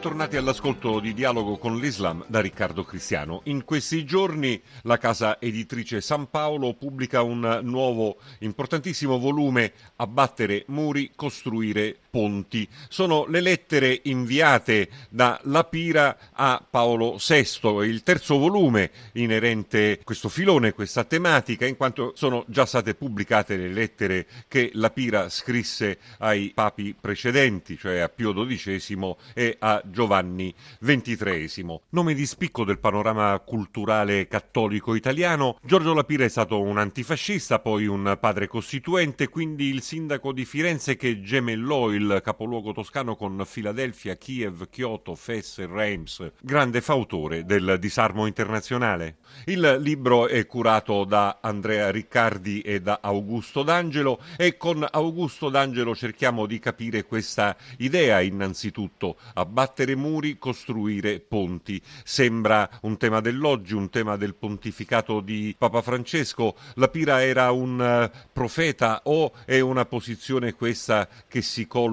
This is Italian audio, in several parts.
Bentornati all'ascolto di Dialogo con l'Islam da Riccardo Cristiano. In questi giorni la casa editrice San Paolo pubblica un nuovo importantissimo volume Abbattere muri, costruire ponti. Sono le lettere inviate da Lapira a Paolo VI, il terzo volume inerente a questo filone, questa tematica, in quanto sono già state pubblicate le lettere che Lapira scrisse ai papi precedenti, cioè a Pio XII e a Giovanni XXIII. Nome di spicco del panorama culturale cattolico italiano, Giorgio Lapira è stato un antifascista, poi un padre costituente, quindi il sindaco di Firenze che gemellò il capoluogo toscano con Filadelfia, Kiev, Kyoto, Fes e Reims, grande fautore del disarmo internazionale. Il libro è curato da Andrea Riccardi e da Augusto D'Angelo e con Augusto D'Angelo cerchiamo di capire questa idea innanzitutto, abbattere muri, costruire ponti. Sembra un tema dell'oggi, un tema del pontificato di Papa Francesco. La Pira era un uh, profeta o è una posizione questa che si colloca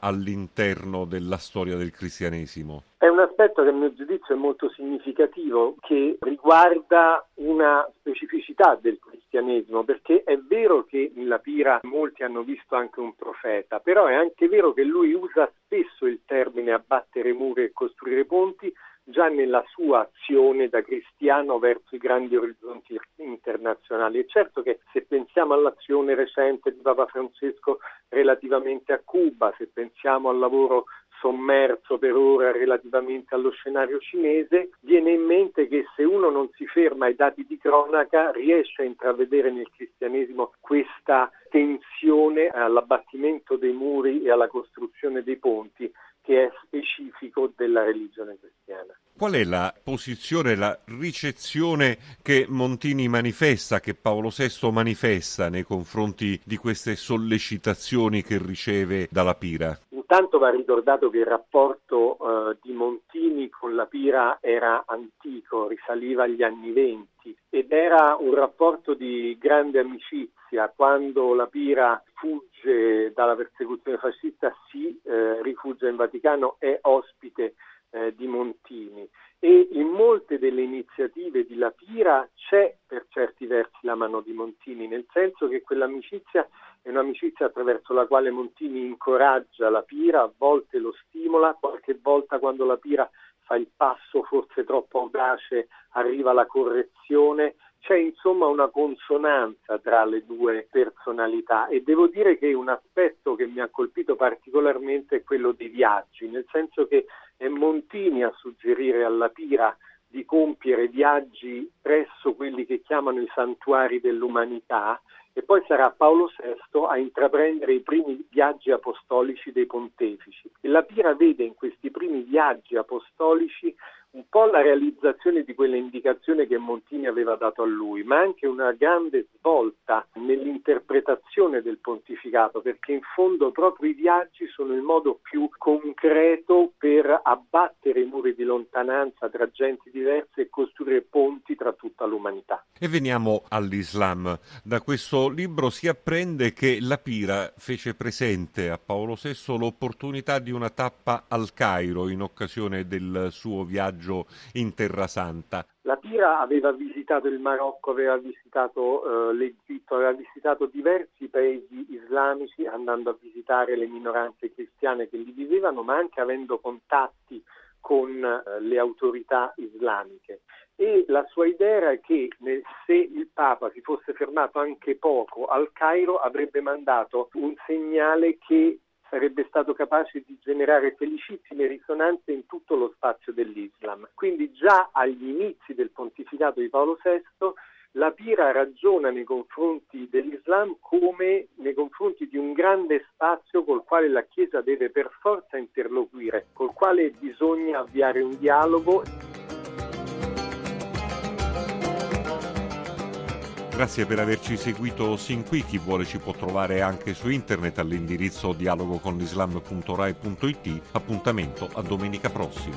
all'interno della storia del cristianesimo? È un aspetto che a mio giudizio è molto significativo, che riguarda una specificità del cristianesimo, perché è vero che nella Pira molti hanno visto anche un profeta, però è anche vero che lui usa spesso il termine abbattere muri e costruire ponti già nella sua azione da cristiano verso i grandi orizzonti internazionali. È certo che se pensiamo all'azione recente di Papa Francesco relativamente a Cuba, se pensiamo al lavoro sommerso per ora relativamente allo scenario cinese, viene in mente che se uno non si ferma ai dati di cronaca riesce a intravedere nel cristianesimo questa tensione all'abbattimento dei muri e alla costruzione dei ponti che è specifico della religione cristiana. Qual è la posizione, la ricezione che Montini manifesta, che Paolo VI manifesta nei confronti di queste sollecitazioni che riceve dalla Pira? Intanto va ricordato che il rapporto eh, di Montini con la Pira era antico, risaliva agli anni venti ed era un rapporto di grande amicizia. Quando la Pira fugge dalla persecuzione fascista si eh, rifugia in Vaticano, è ospite eh, di Montini. E in molte delle iniziative di La Pira c'è per certi versi la mano di Montini, nel senso che quell'amicizia è un'amicizia attraverso la quale Montini incoraggia la Pira, a volte lo stimola, qualche volta quando la Pira fa il passo forse troppo audace arriva la correzione, c'è insomma una consonanza tra le due personalità e devo dire che un aspetto che mi ha colpito particolarmente è quello dei viaggi, nel senso che è Montini a suggerire alla Pira di compiere viaggi presso quelli che chiamano i santuari dell'umanità e poi sarà Paolo VI a intraprendere i primi viaggi apostolici dei pontefici. E la Pira vede in questi primi viaggi apostolici un po' la realizzazione di quella indicazione che Montini aveva dato a lui, ma anche una grande svolta nell'interpretazione del pontificato, perché in fondo proprio i viaggi sono il modo più concreto per abbattere i muri di lontananza tra genti diverse e costruire ponti tra tutta l'umanità. E veniamo all'Islam. Da questo libro si apprende che la Pira fece presente a Paolo VI l'opportunità di una tappa al Cairo in occasione del suo viaggio viaggio in Terra Santa. La Pira aveva visitato il Marocco, aveva visitato eh, l'Egitto, aveva visitato diversi paesi islamici andando a visitare le minoranze cristiane che lì vivevano, ma anche avendo contatti con eh, le autorità islamiche. E la sua idea era che se il Papa si fosse fermato anche poco al Cairo avrebbe mandato un segnale che sarebbe stato capace di generare felicissime risonanze in tutto lo spazio dell'Islam. Quindi già agli inizi del pontificato di Paolo VI la Pira ragiona nei confronti dell'Islam come nei confronti di un grande spazio col quale la Chiesa deve per forza interloquire, col quale bisogna avviare un dialogo. Grazie per averci seguito sin qui. Chi vuole ci può trovare anche su internet all'indirizzo dialogoconlislam.rai.it. Appuntamento a domenica prossima.